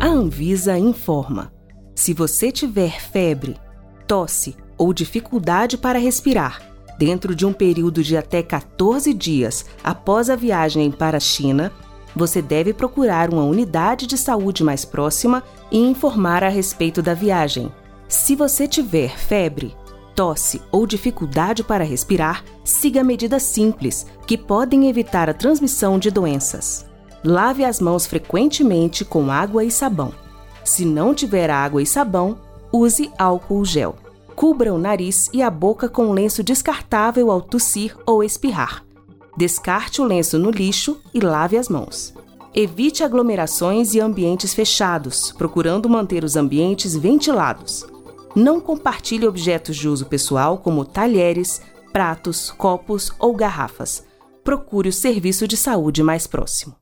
A Anvisa informa: se você tiver febre, tosse ou dificuldade para respirar dentro de um período de até 14 dias após a viagem para a China, você deve procurar uma unidade de saúde mais próxima e informar a respeito da viagem. Se você tiver febre, tosse ou dificuldade para respirar, siga medidas simples que podem evitar a transmissão de doenças. Lave as mãos frequentemente com água e sabão. Se não tiver água e sabão, use álcool gel. Cubra o nariz e a boca com lenço descartável ao tossir ou espirrar. Descarte o lenço no lixo e lave as mãos. Evite aglomerações e ambientes fechados, procurando manter os ambientes ventilados. Não compartilhe objetos de uso pessoal como talheres, pratos, copos ou garrafas. Procure o serviço de saúde mais próximo.